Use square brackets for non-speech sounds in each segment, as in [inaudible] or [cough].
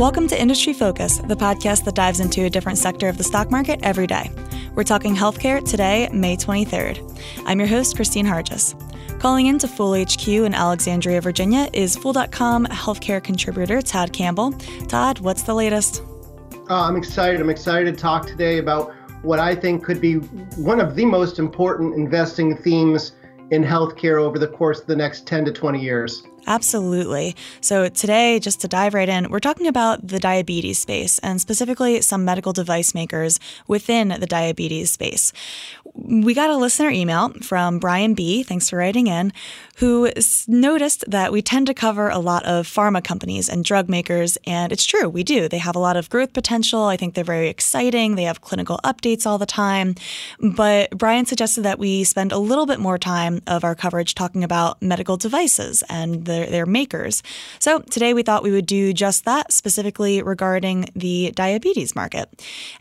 Welcome to Industry Focus, the podcast that dives into a different sector of the stock market every day. We're talking healthcare today, May 23rd. I'm your host, Kristine Harjes. Calling in to Fool HQ in Alexandria, Virginia is Fool.com healthcare contributor Todd Campbell. Todd, what's the latest? Uh, I'm excited. I'm excited to talk today about what I think could be one of the most important investing themes in healthcare over the course of the next 10 to 20 years. Absolutely. So, today, just to dive right in, we're talking about the diabetes space and specifically some medical device makers within the diabetes space. We got a listener email from Brian B. Thanks for writing in, who noticed that we tend to cover a lot of pharma companies and drug makers. And it's true, we do. They have a lot of growth potential. I think they're very exciting. They have clinical updates all the time. But Brian suggested that we spend a little bit more time of our coverage talking about medical devices and their, their makers. So today we thought we would do just that, specifically regarding the diabetes market.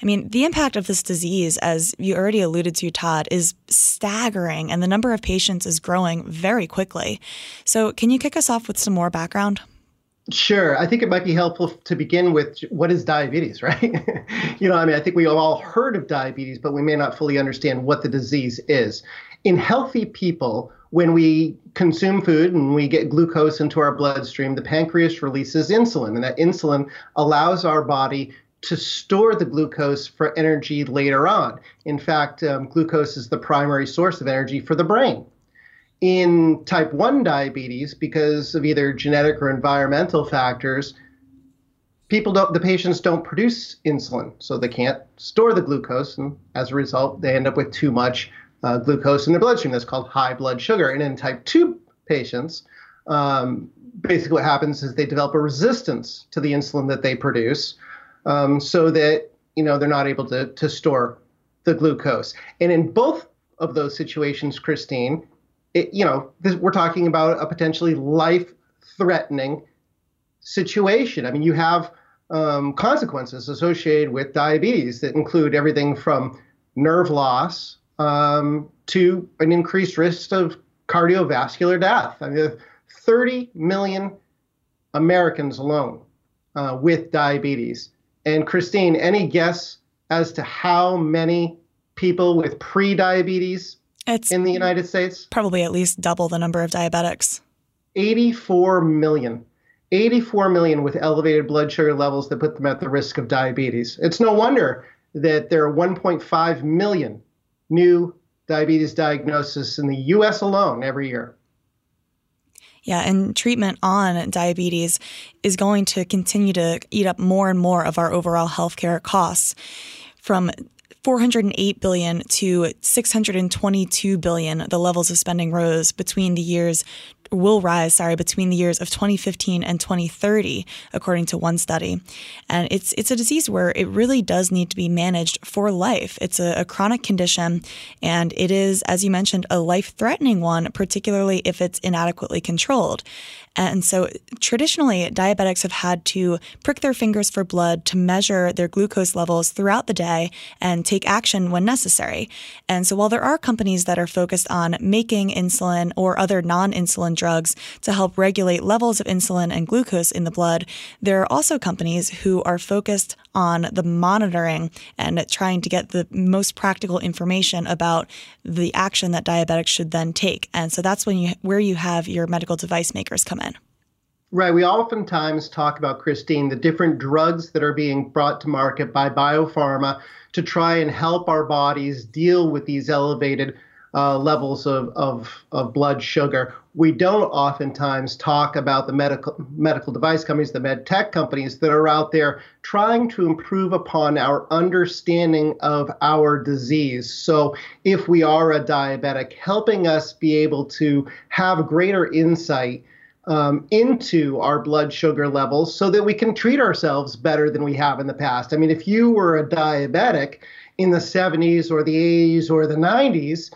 I mean, the impact of this disease, as you already alluded to, Todd, is staggering, and the number of patients is growing very quickly. So, can you kick us off with some more background? Sure. I think it might be helpful to begin with what is diabetes, [laughs] right? you know, I mean, I think we all heard of diabetes, but we may not fully understand what the disease is. In healthy people, when we consume food and we get glucose into our bloodstream, the pancreas releases insulin, and that insulin allows our body to store the glucose for energy later on. In fact, um, glucose is the primary source of energy for the brain. In type 1 diabetes, because of either genetic or environmental factors, people don't the patients don't produce insulin so they can't store the glucose and as a result they end up with too much uh, glucose in their bloodstream. That's called high blood sugar. And in type 2 patients, um, basically what happens is they develop a resistance to the insulin that they produce um, so that you know they're not able to, to store the glucose. And in both of those situations, Kristine, it, you know, this, we're talking about a potentially life-threatening situation. I mean, you have um, consequences associated with diabetes that include everything from nerve loss um, to an increased risk of cardiovascular death. I mean, 30 million Americans alone uh, with diabetes. And Kristine, any guess as to how many people with pre-diabetes it's in the United States? Probably at least double the number of diabetics. 84 million. 84 million with elevated blood sugar levels that put them at the risk of diabetes. It's no wonder that there are 1.5 million new diabetes diagnosis in the US alone every year. Yeah, and treatment on diabetes is going to continue to eat up more and more of our overall healthcare costs. From 408 billion to 622 billion, the levels of spending rose between the years will rise, sorry, between the years of 2015 and 2030, according to one study. And it's it's a disease where it really does need to be managed for life. It's a, a chronic condition, and it is, as you mentioned, a life-threatening one, particularly if it's inadequately controlled. And so traditionally, diabetics have had to prick their fingers for blood to measure their glucose levels throughout the day and take action when necessary. And so while there are companies that are focused on making insulin or other non insulin drugs to help regulate levels of insulin and glucose in the blood, there are also companies who are focused on the monitoring and trying to get the most practical information about the action that diabetics should then take. And so that's when you where you have your medical device makers come in. Right. We oftentimes talk about, Kristine, the different drugs that are being brought to market by biopharma to try and help our bodies deal with these elevated uh, levels of, of, of blood sugar. We don't oftentimes talk about the medical medical device companies, the med tech companies that are out there trying to improve upon our understanding of our disease. So, if we are a diabetic, helping us be able to have greater insight um, into our blood sugar levels so that we can treat ourselves better than we have in the past. I mean, if you were a diabetic in the 70s or the 80s or the 90s,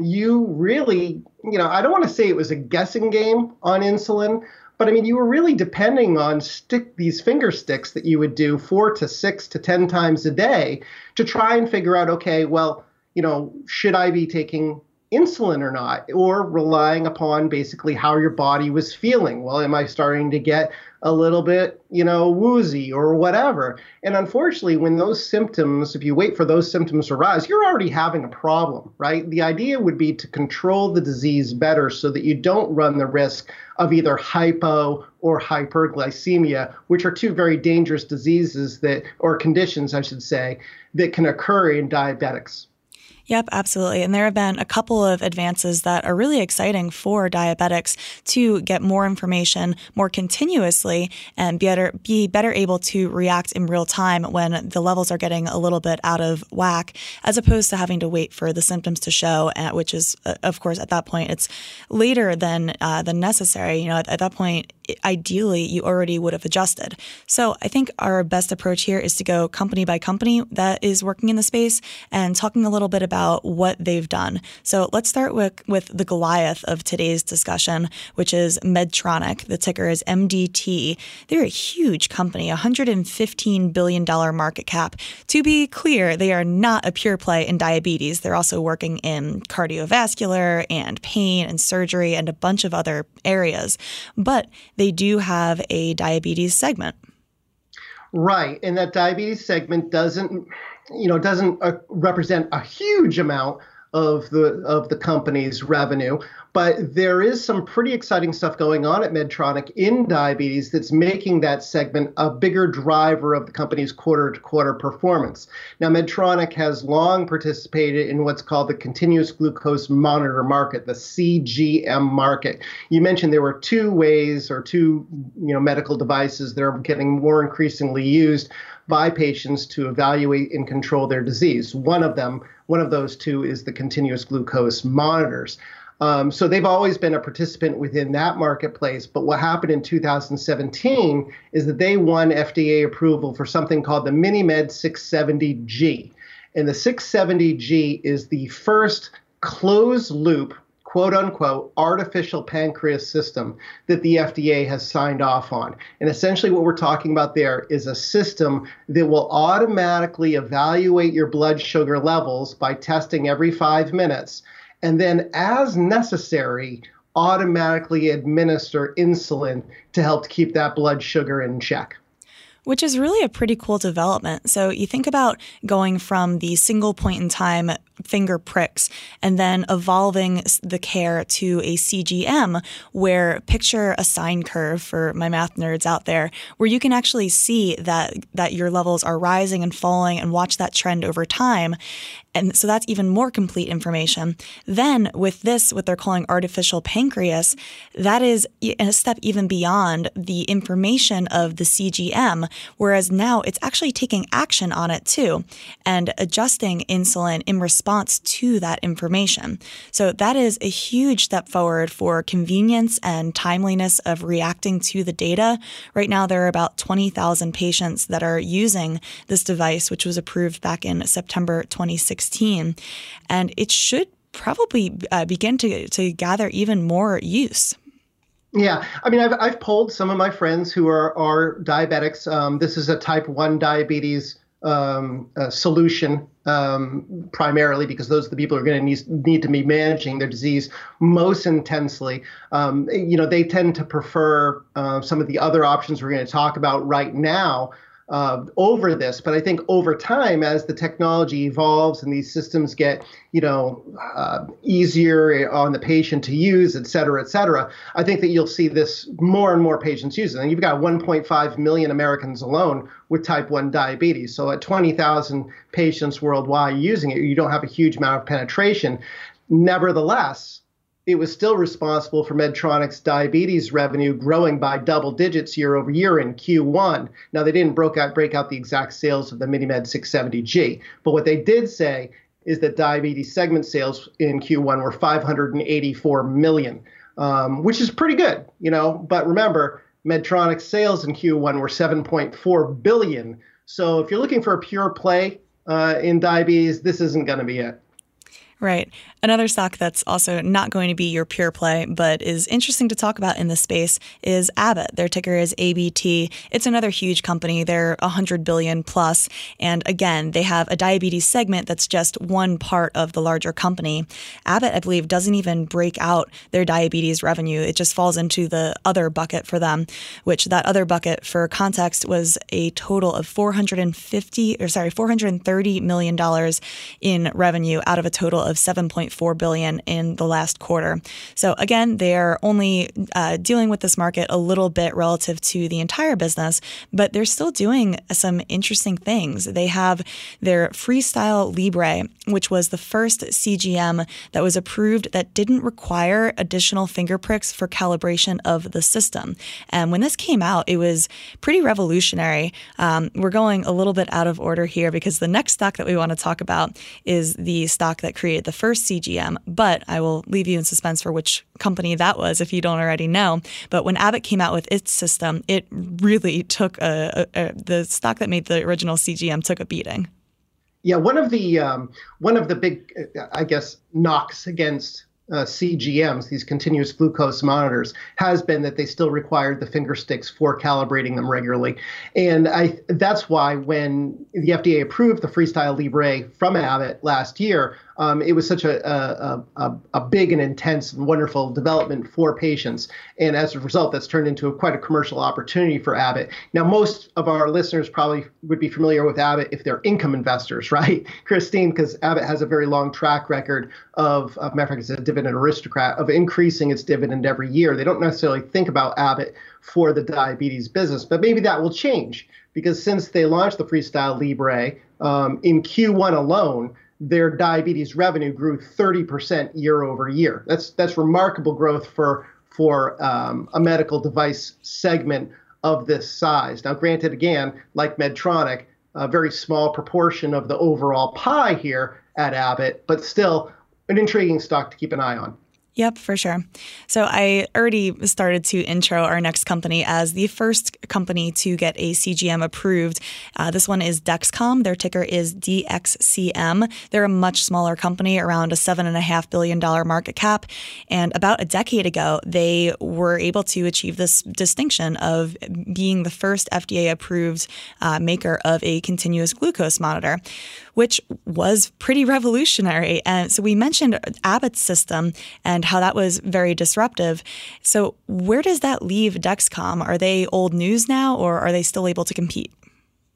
you really, you know, I don't want to say it was a guessing game on insulin, but I mean, you were really depending on stick these finger sticks that you would do four to six to ten times a day to try and figure out, okay, well, you know, should I be taking insulin or not, or relying upon basically how your body was feeling. Well, am I starting to get a little bit, you know, woozy or whatever? And unfortunately, when those symptoms, if you wait for those symptoms to rise, you're already having a problem, right? The idea would be to control the disease better so that you don't run the risk of either hypo or hyperglycemia, which are two very dangerous diseases that, or conditions, I should say, that can occur in diabetics. Yep, absolutely. And there have been a couple of advances that are really exciting for diabetics to get more information more continuously and be better, be better able to react in real time when the levels are getting a little bit out of whack, as opposed to having to wait for the symptoms to show, which is, uh, of course, at that point, it's later than, uh, than necessary. You know, at, at that point, ideally you already would have adjusted. So I think our best approach here is to go company by company that is working in the space and talking a little bit about what they've done. So let's start with, with the Goliath of today's discussion, which is Medtronic. The ticker is MDT. They're a huge company, $115 billion market cap. To be clear, they are not a pure play in diabetes. They're also working in cardiovascular and pain and surgery and a bunch of other areas. But they do have a diabetes segment. Right, and that diabetes segment doesn't, you know, doesn't uh, represent a huge amount of the of the company's revenue, but there is some pretty exciting stuff going on at Medtronic in diabetes that's making that segment a bigger driver of the company's quarter to quarter performance. Now, Medtronic has long participated in what's called the continuous glucose monitor market, the CGM market. You mentioned there were two ways or two you know, medical devices that are getting more increasingly used by patients to evaluate and control their disease. One of them, one of those two, is the continuous glucose monitors. Um, so they've always been a participant within that marketplace. But what happened in 2017 is that they won FDA approval for something called the MiniMed 670G. And the 670G is the first closed loop, quote unquote, artificial pancreas system that the FDA has signed off on. And essentially, what we're talking about there is a system that will automatically evaluate your blood sugar levels by testing every five minutes and then, as necessary, automatically administer insulin to help keep that blood sugar in check which is really a pretty cool development. So you think about going from the single point in time finger pricks and then evolving the care to a CGM where picture a sine curve for my math nerds out there where you can actually see that that your levels are rising and falling and watch that trend over time and so that's even more complete information. Then with this, what they're calling artificial pancreas, that is a step even beyond the information of the CGM, whereas now it's actually taking action on it too and adjusting insulin in response to that information. So that is a huge step forward for convenience and timeliness of reacting to the data. Right now, there are about 20,000 patients that are using this device, which was approved back in September 2016. And it should probably uh, begin to, to gather even more use. Yeah, I mean, I've, I've polled some of my friends who are, are diabetics. Um, this is a type 1 diabetes um, uh, solution um, primarily because those are the people who are going to need, need to be managing their disease most intensely. Um, you know, they tend to prefer uh, some of the other options we're going to talk about right now uh, over this. But I think over time, as the technology evolves and these systems get, you know, uh, easier on the patient to use, et cetera, et cetera, I think that you'll see this more and more patients use it. And you've got 1.5 million Americans alone with type 1 diabetes. So at 20,000 patients worldwide using it, you don't have a huge amount of penetration. Nevertheless, it was still responsible for Medtronic's diabetes revenue growing by double digits year over year in Q1. Now, they didn't break out, break out the exact sales of the MiniMed 670G, but what they did say is that diabetes segment sales in Q1 were 584 million, um, which is pretty good, you know. But remember, Medtronic sales in Q1 were 7.4 billion. So if you're looking for a pure play uh, in diabetes, this isn't going to be it. Right. Another stock that's also not going to be your pure play, but is interesting to talk about in this space is Abbott. Their ticker is ABT. It's another huge company. They're 100 billion plus, and again, they have a diabetes segment that's just one part of the larger company. Abbott, I believe, doesn't even break out their diabetes revenue. It just falls into the other bucket for them, which that other bucket for context was a total of 450 or sorry, 430 million dollars in revenue out of a total of 7.4 billion in the last quarter. So again, they're only uh, dealing with this market a little bit relative to the entire business, but they're still doing some interesting things. They have their Freestyle Libre, which was the first CGM that was approved that didn't require additional finger pricks for calibration of the system. And when this came out, it was pretty revolutionary. Um, we're going a little bit out of order here because the next stock that we want to talk about is the stock that created the first CGM, but I will leave you in suspense for which company that was if you don't already know. But when Abbott came out with its system, it really took a, a, a the stock that made the original CGM took a beating. Yeah, one of the um, one of the big, I guess, knocks against uh, CGMs, these continuous glucose monitors, has been that they still required the finger sticks for calibrating them regularly. And I that's why when the FDA approved the Freestyle Libre from Abbott last year, um, it was such a, a, a, a, big and intense and wonderful development for patients. And as a result, that's turned into quite a commercial opportunity for Abbott. Now, most of our listeners probably would be familiar with Abbott if they're income investors, [laughs] right, Kristine? Because Abbott has a very long track record of, of matter of fact, it's a dividend aristocrat, of increasing its dividend every year. They don't necessarily think about Abbott for the diabetes business, but maybe that will change because since they launched the Freestyle Libre um, in Q1 alone, their diabetes revenue grew 30% year over year. That's that's remarkable growth for for um, a medical device segment of this size. Now, granted, again, like Medtronic, a very small proportion of the overall pie here at Abbott, but still an intriguing stock to keep an eye on. Yep, for sure. So I already started to intro our next company as the first company to get a CGM approved. Uh, this one is Dexcom. Their ticker is DXCM. They're a much smaller company, around a $7.5 billion market cap. And about a decade ago, they were able to achieve this distinction of being the first FDA approved uh, maker of a continuous glucose monitor which was pretty revolutionary. And so we mentioned Abbott's system and how that was very disruptive. So where does that leave Dexcom? Are they old news now, or are they still able to compete?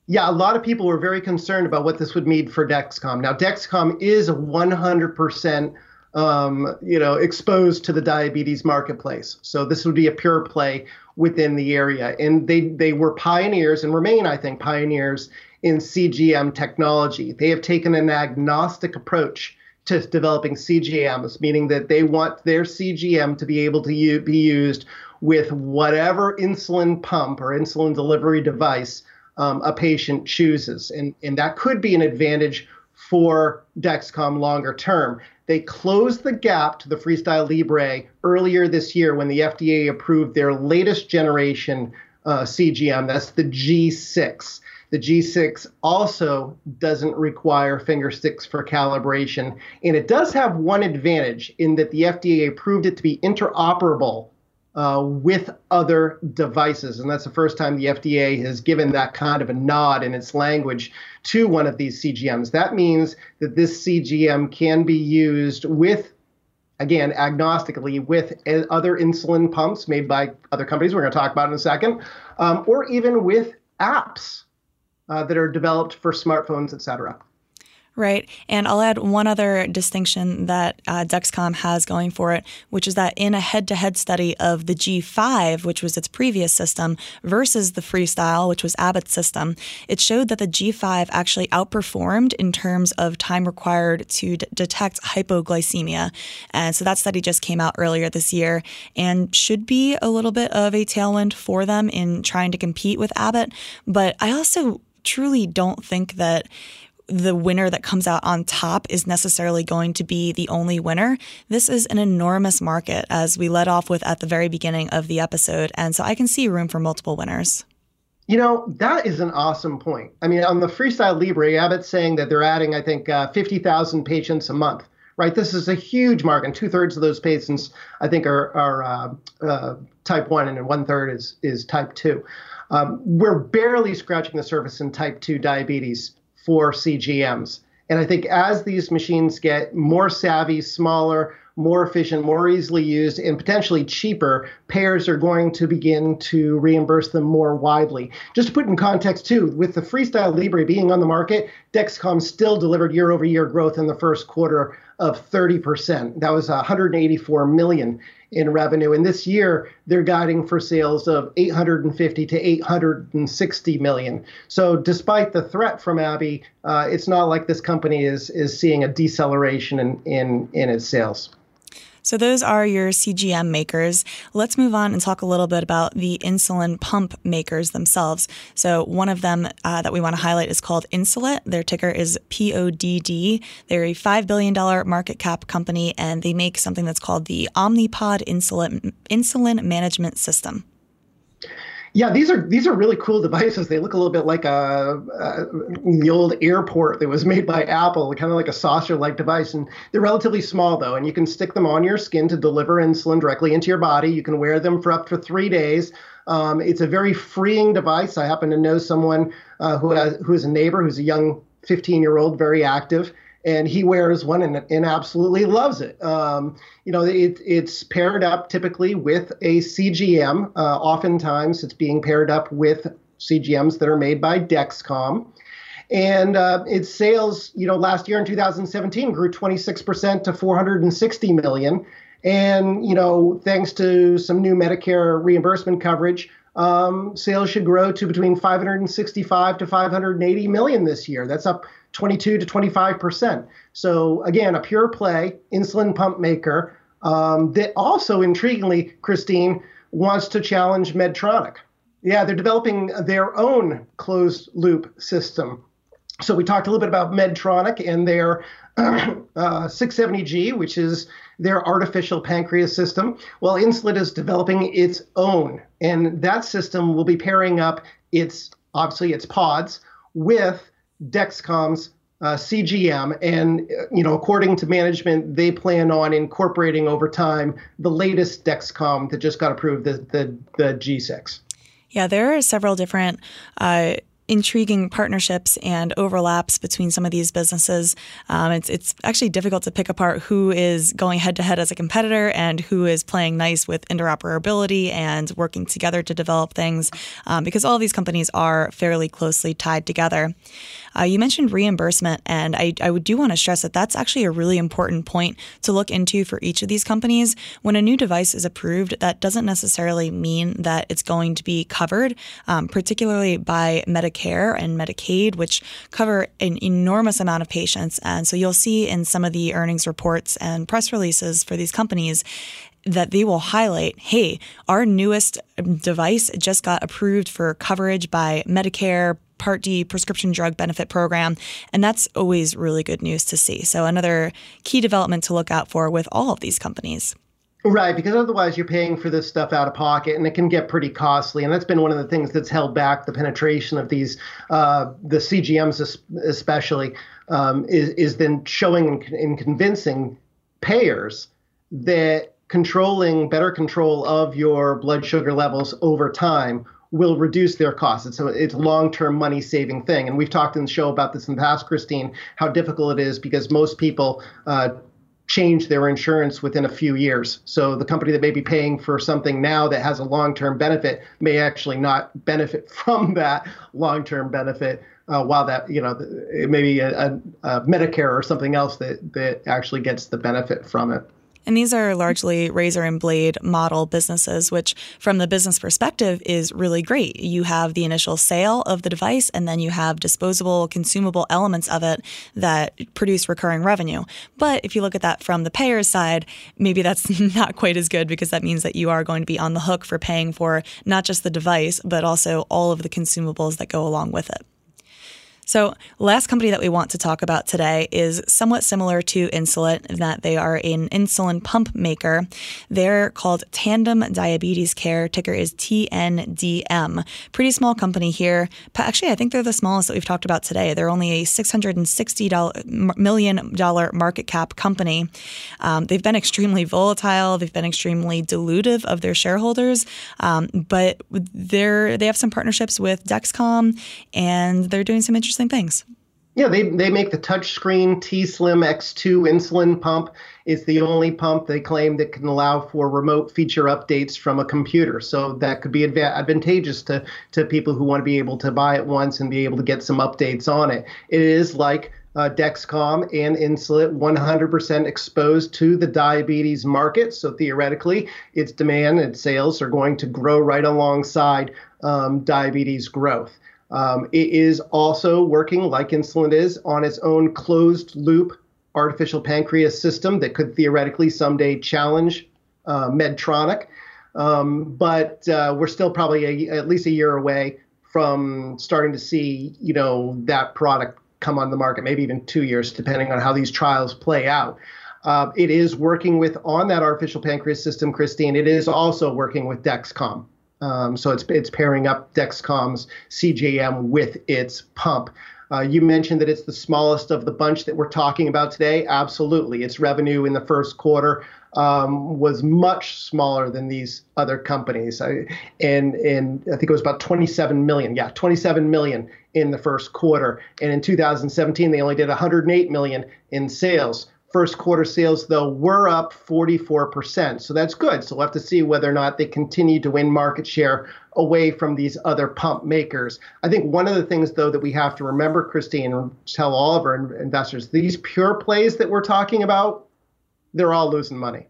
Yeah, a lot of people were very concerned about what this would mean for Dexcom. Now, Dexcom is 100% um, you know, exposed to the diabetes marketplace. So this would be a pure play within the area, and they they were pioneers and remain, I think, pioneers in CGM technology. They have taken an agnostic approach to developing CGMs, meaning that they want their CGM to be able to u- be used with whatever insulin pump or insulin delivery device um, a patient chooses. And, and that could be an advantage for Dexcom longer term. They closed the gap to the Freestyle Libre earlier this year when the FDA approved their latest generation uh, CGM. That's the G6. The G6 also doesn't require finger sticks for calibration. And it does have one advantage in that the FDA approved it to be interoperable uh, with other devices. And that's the first time the FDA has given that kind of a nod in its language to one of these CGMs. That means that this CGM can be used with again, agnostically with other insulin pumps made by other companies we're going to talk about in a second, um, or even with apps uh, that are developed for smartphones, et cetera. Right. And I'll add one other distinction that uh, Dexcom has going for it, which is that in a head to head study of the G5, which was its previous system, versus the Freestyle, which was Abbott's system, it showed that the G5 actually outperformed in terms of time required to d- detect hypoglycemia. And so that study just came out earlier this year and should be a little bit of a tailwind for them in trying to compete with Abbott. But I also truly don't think that the winner that comes out on top is necessarily going to be the only winner. This is an enormous market, as we led off with at the very beginning of the episode. And so I can see room for multiple winners. You know, that is an awesome point. I mean, on the Freestyle Libre, Abbott's saying that they're adding, I think, uh, 50,000 patients a month right? This is a huge market. Two thirds of those patients, I think, are, are uh, uh, type 1, and one third is, is type 2. Um, we're barely scratching the surface in type 2 diabetes for CGMs. And I think as these machines get more savvy, smaller, more efficient, more easily used, and potentially cheaper, payers are going to begin to reimburse them more widely. Just to put in context, too, with the Freestyle Libre being on the market, Dexcom still delivered year over year growth in the first quarter of 30%. That was 184 million in revenue. And this year, they're guiding for sales of 850 to 860 million. So, despite the threat from Abbott, uh, it's not like this company is is seeing a deceleration in in, in its sales. So, those are your CGM makers. Let's move on and talk a little bit about the insulin pump makers themselves. So, one of them uh, that we want to highlight is called Insulet. Their ticker is PODD. They're a $5 billion market cap company, and they make something that's called the Omnipod insulin, insulin management system. Yeah, these are these are really cool devices. They look a little bit like a, a the old airport that was made by Apple, kind of like a saucer-like device, and they're relatively small though, and you can stick them on your skin to deliver insulin directly into your body. You can wear them for up to three days. Um, it's a very freeing device. I happen to know someone uh, who has who is a neighbor who's a young 15-year-old, very active, and he wears one and, and absolutely loves it. Um, you know, it, it's paired up typically with a CGM. Uh, oftentimes, it's being paired up with CGMs that are made by Dexcom. And uh, its sales, you know, last year in 2017 grew 26% to 460 million. And, you know, thanks to some new Medicare reimbursement coverage, um, sales should grow to between 565 to 580 million this year. That's up 22 to 25 percent. So again, a pure play insulin pump maker um, that also, intriguingly, Kristine wants to challenge Medtronic. Yeah, they're developing their own closed loop system. So we talked a little bit about Medtronic and their [clears throat] uh, 670G, which is their artificial pancreas system. Well, Insulet is developing its own, and that system will be pairing up its obviously its pods with Dexcom's uh, CGM, and uh, you know, according to management, they plan on incorporating over time the latest Dexcom that just got approved, the the, the G6. Yeah, there are several different uh, intriguing partnerships and overlaps between some of these businesses. Um, it's it's actually difficult to pick apart who is going head to head as a competitor and who is playing nice with interoperability and working together to develop things, um, because all these companies are fairly closely tied together. Uh, you mentioned reimbursement, and I, I do want to stress that that's actually a really important point to look into for each of these companies. When a new device is approved, that doesn't necessarily mean that it's going to be covered, um, particularly by Medicare and Medicaid, which cover an enormous amount of patients. And so you'll see in some of the earnings reports and press releases for these companies that they will highlight hey, our newest device just got approved for coverage by Medicare, Part D prescription drug benefit program. And that's always really good news to see. So, another key development to look out for with all of these companies. Right, because otherwise you're paying for this stuff out of pocket, and it can get pretty costly. And that's been one of the things that's held back the penetration of these, uh, the CGMs especially, um, is is then showing and convincing payers that controlling better control of your blood sugar levels over time will reduce their costs. It's a, it's long-term money-saving thing. And we've talked in the show about this in the past, Kristine, how difficult it is because most people uh, change their insurance within a few years. So the company that may be paying for something now that has a long-term benefit may actually not benefit [laughs] from that long-term benefit. Uh, while that you know it may be a, a, a Medicare or something else that that actually gets the benefit from it. And these are largely razor and blade model businesses, which, from the business perspective, is really great. You have the initial sale of the device, and then you have disposable, consumable elements of it that produce recurring revenue. But if you look at that from the payer's side, maybe that's [laughs] not quite as good because that means that you are going to be on the hook for paying for not just the device, but also all of the consumables that go along with it. So, last company that we want to talk about today is somewhat similar to Insulet in that they are an insulin pump maker. They're called Tandem Diabetes Care. Ticker is TNDM. Pretty small company here. But actually, I think they're the smallest that we've talked about today. They're only a $660 million market cap company. Um, they've been extremely volatile. They've been extremely dilutive of their shareholders, um, but they're they have some partnerships with Dexcom, and they're doing some interesting things. Yeah, they, they make the touchscreen T Slim X2 insulin pump. It's the only pump they claim that can allow for remote feature updates from a computer. So that could be adva- advantageous to, to people who want to be able to buy it once and be able to get some updates on it. It is like uh, Dexcom and Insulet 100% exposed to the diabetes market. So theoretically, its demand and sales are going to grow right alongside um, diabetes growth. Um, it is also working, like Insulet is, on its own closed loop artificial pancreas system that could theoretically someday challenge uh, Medtronic. Um, but uh, we're still probably a, at least a year away from starting to see, you know, that product come on the market, maybe even two years, depending on how these trials play out. Uh, it is working with on that artificial pancreas system, Kristine. It is also working with Dexcom. Um, so it's it's pairing up Dexcom's CGM with its pump. Uh, you mentioned that it's the smallest of the bunch that we're talking about today. Absolutely, its revenue in the first quarter um, was much smaller than these other companies, I, and and I think it was about 27 million. Yeah, 27 million in the first quarter, and in 2017 they only did 108 million in sales. First quarter sales, though, were up 44%. So that's good. So we'll have to see whether or not they continue to win market share away from these other pump makers. I think one of the things, though, that we have to remember, Kristine, and tell all of our investors these pure plays that we're talking about, they're all losing money.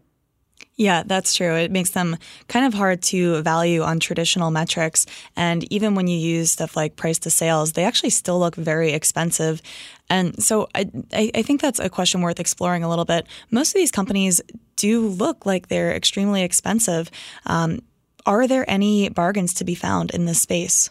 Yeah, that's true. It makes them kind of hard to value on traditional metrics. And even when you use stuff like price to sales, they actually still look very expensive. And so I, I think that's a question worth exploring a little bit. Most of these companies do look like they're extremely expensive. Um, are there any bargains to be found in this space?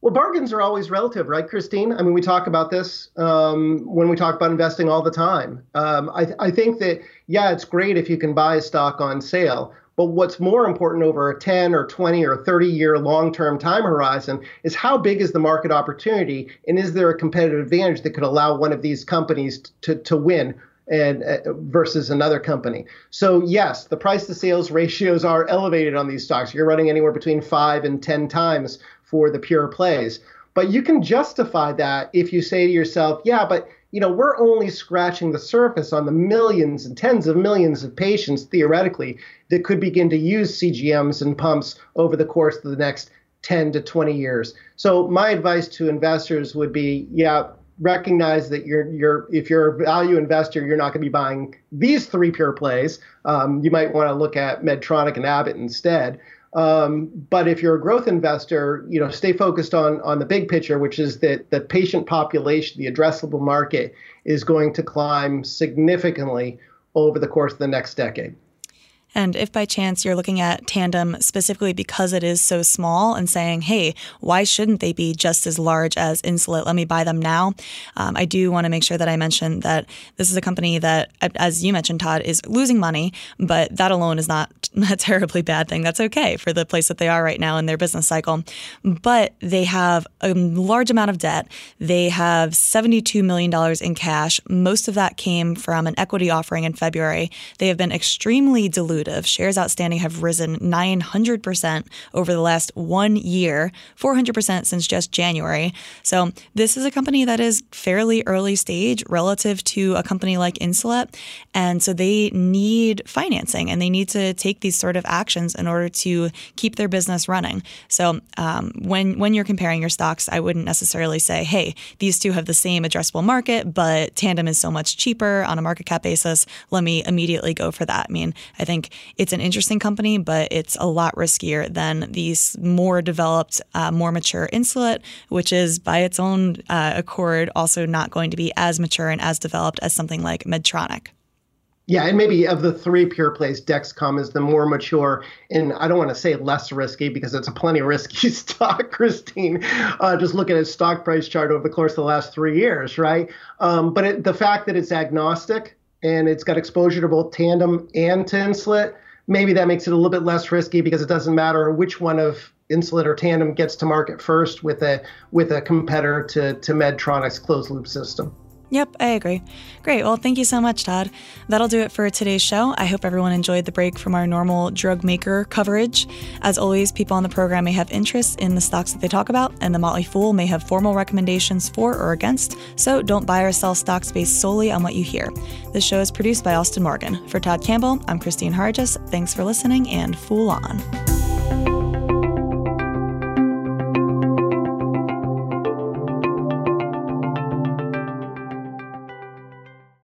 Well, bargains are always relative, right, Kristine? I mean, we talk about this um, when we talk about investing all the time. Um, I, I think that, yeah, it's great if you can buy a stock on sale. But what's more important over a 10 or 20 or 30 year long term time horizon is how big is the market opportunity and is there a competitive advantage that could allow one of these companies to, to win and uh, versus another company. So yes, the price to sales ratios are elevated on these stocks. You're running anywhere between 5 and 10 times for the pure plays. But you can justify that if you say to yourself, yeah, but you know, we're only scratching the surface on the millions and tens of millions of patients theoretically that could begin to use CGMs and pumps over the course of the next 10 to 20 years. So my advice to investors would be, yeah, recognize that you're you're if you're a value investor, you're not going to be buying these three pure plays. Um, you might want to look at Medtronic and Abbott instead. Um, but if you're a growth investor, you know, stay focused on on the big picture, which is that the patient population, the addressable market, is going to climb significantly over the course of the next decade. And if by chance you're looking at Tandem specifically because it is so small and saying, hey, why shouldn't they be just as large as Insulet? Let me buy them now. Um, I do want to make sure that I mention that this is a company that, as you mentioned, Todd, is losing money, but that alone is not [laughs] a terribly bad thing. That's okay for the place that they are right now in their business cycle. But they have a large amount of debt. They have $72 million in cash. Most of that came from an equity offering in February. They have been extremely diluted dilutive. Shares outstanding have risen 900% over the last one year, 400% since just January. So this is a company that is fairly early stage relative to a company like Insulet. And so they need financing and they need to take these sort of actions in order to keep their business running. So um, when, when you're comparing your stocks, I wouldn't necessarily say, hey, these two have the same addressable market, but Tandem is so much cheaper on a market cap basis. Let me immediately go for that. I mean, I think it's an interesting company, but it's a lot riskier than these more developed, uh, more mature Insulet, which is by its own uh, accord also not going to be as mature and as developed as something like Medtronic. Yeah, and maybe of the three pure plays, Dexcom is the more mature, and I don't want to say less risky because it's a plenty risky [laughs] stock, Kristine. Uh, just look at its stock price chart over the course of the last three years, right? Um, but it, the fact that it's agnostic and it's got exposure to both Tandem and to Insulet, maybe that makes it a little bit less risky because it doesn't matter which one of Insulet or Tandem gets to market first with a with a competitor to to Medtronic's closed loop system. Yep, I agree. Great. Well, thank you so much, Todd. That'll do it for today's show. I hope everyone enjoyed the break from our normal drug maker coverage. As always, people on the program may have interests in the stocks that they talk about, and the Motley Fool may have formal recommendations for or against, so don't buy or sell stocks based solely on what you hear. This show is produced by Austin Morgan. For Todd Campbell, I'm Kristine Harjes. Thanks for listening, and Fool on.